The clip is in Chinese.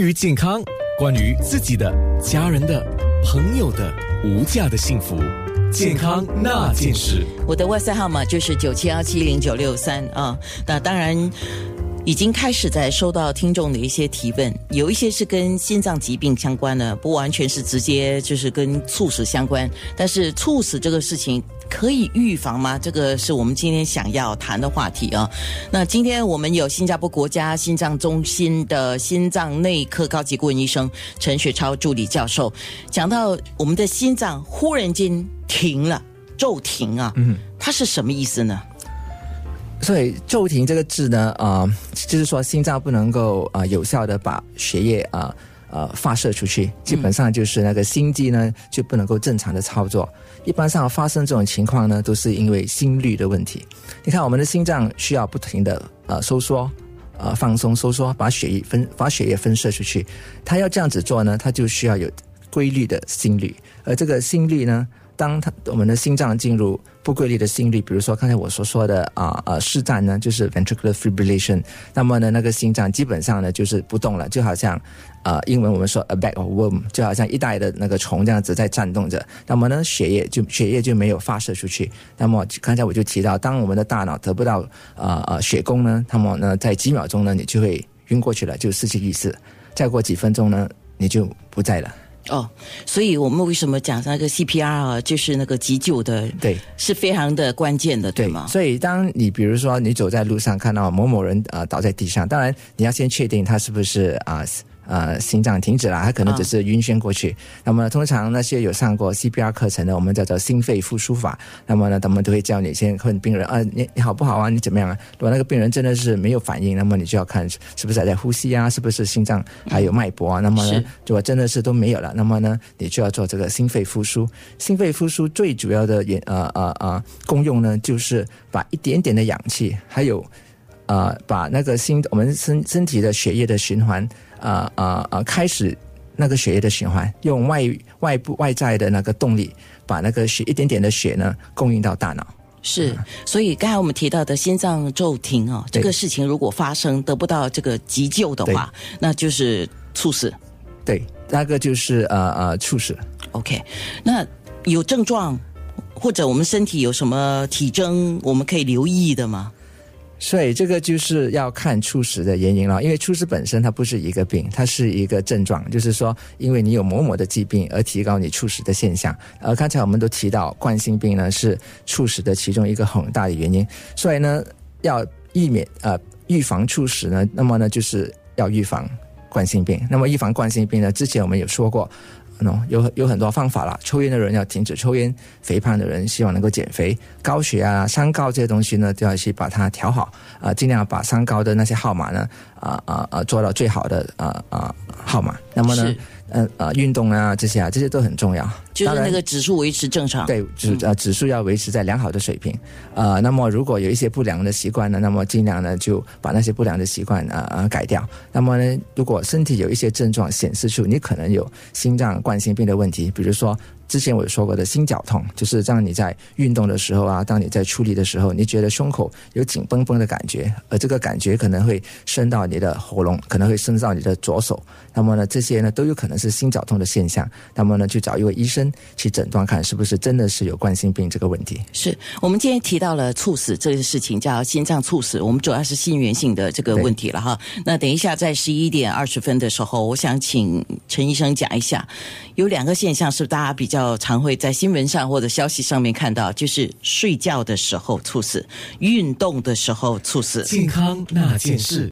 于健康，关于自己的、家人的、朋友的无价的幸福，健康那件事。我的 web 号码就是九七幺七零九六三啊。那当然已经开始在收到听众的一些提问，有一些是跟心脏疾病相关的，不完全是直接就是跟猝死相关。但是猝死这个事情可以预防吗？这个是我们今天想要谈的话题啊。那今天我们有新加坡国家心脏中心的心脏内科高级顾问医生陈雪超助理教授，讲到我们的心脏忽然间停了，骤停啊，嗯，它是什么意思呢？所以骤停这个字呢，啊、就是说心脏不能够啊、有效的把血液啊呃发射出去，基本上就是那个心肌呢就不能够正常的操作。一般上发生这种情况呢，都是因为心率的问题。你看我们的心脏需要不停的呃收缩。呃，放松收缩，把血液分把血液分射出去。它要这样子做呢，它就需要有规律的心率。而这个心率呢，当他我们的心脏进入不规律的心率，比如说刚才我所说的啊呃室战呢，就是 ventricular fibrillation，那么呢那个心脏基本上呢就是不动了，就好像呃英文我们说 a bag of worm，就好像一袋的那个虫这样子在颤动着。那么呢血液就血液就没有发射出去。那么刚才我就提到，当我们的大脑得不到呃呃血供呢，那么呢在几秒钟呢你就会晕过去了，就失去意识。再过几分钟呢你就不在了。哦，所以我们为什么讲那个 CPR 啊，就是那个急救的，对，是非常的关键的，对吗？所以当你比如说你走在路上看到某某人啊、呃倒在地上，当然你要先确定他是不是啊。呃，心脏停止了，他可能只是晕眩过去。那么，通常那些有上过 CPR 课程的，我们叫做心肺复苏法。那么呢，他们都会叫你先问病人啊，你你好不好啊？你怎么样啊？如果那个病人真的是没有反应，那么你就要看是不是还在呼吸啊，是不是心脏还有脉搏啊？那么呢，如果真的是都没有了，那么呢，你就要做这个心肺复苏。心肺复苏最主要的也呃呃呃功用呢，就是把一点点的氧气，还有呃把那个心我们身身体的血液的循环，呃呃呃开始那个血液的循环，用外外部外在的那个动力，把那个血一点点的血呢供应到大脑。是，所以刚才我们提到的心脏骤停哦，这个事情如果发生得不到这个急救的话，那就是猝死。对，那个就是呃呃猝死。OK，那有症状或者我们身体有什么体征我们可以留意的吗？所以这个就是要看猝死的原因了，因为猝死本身它不是一个病，它是一个症状，就是说因为你有某某的疾病而提高你猝死的现象。呃，刚才我们都提到冠心病呢是猝死的其中一个很大的原因，所以呢要避免呃预防猝死呢，那么呢就是要预防冠心病。那么预防冠心病呢，之前我们有说过。有有很多方法啦。抽烟的人要停止抽烟，肥胖的人希望能够减肥，高血压、三高这些东西呢，都要去把它调好啊、尽量把三高的那些号码呢，啊啊啊，做到最好的啊啊号码。那么呢是，嗯啊，运动啊这些啊，这些都很重要。就是那个指数维持正常。对指呃指数要维持在良好的水平，呃，那么如果有一些不良的习惯呢，那么尽量呢就把那些不良的习惯啊呃改掉。那么呢，如果身体有一些症状显示出你可能有心脏冠心病的问题，比如说之前我有说过的心绞痛，就是当你在运动的时候啊，当你在出力的时候，你觉得胸口有紧绷绷的感觉，而这个感觉可能会伸到你的喉咙，可能会伸到你的左手。那么呢，这些呢都有可能是心绞痛的现象。那么呢，去找一位医生去诊断，看是不是真的是有冠心病这个问题。是我们今天提到了猝死这个事情，叫心脏猝死，我们主要是心源性的这个问题了哈。那等一下在十一点二十分的时候，我想请陈医生讲一下，有两个现象是大家比较要常会在新闻上或者消息上面看到，就是睡觉的时候猝死，运动的时候猝死。健康那件事。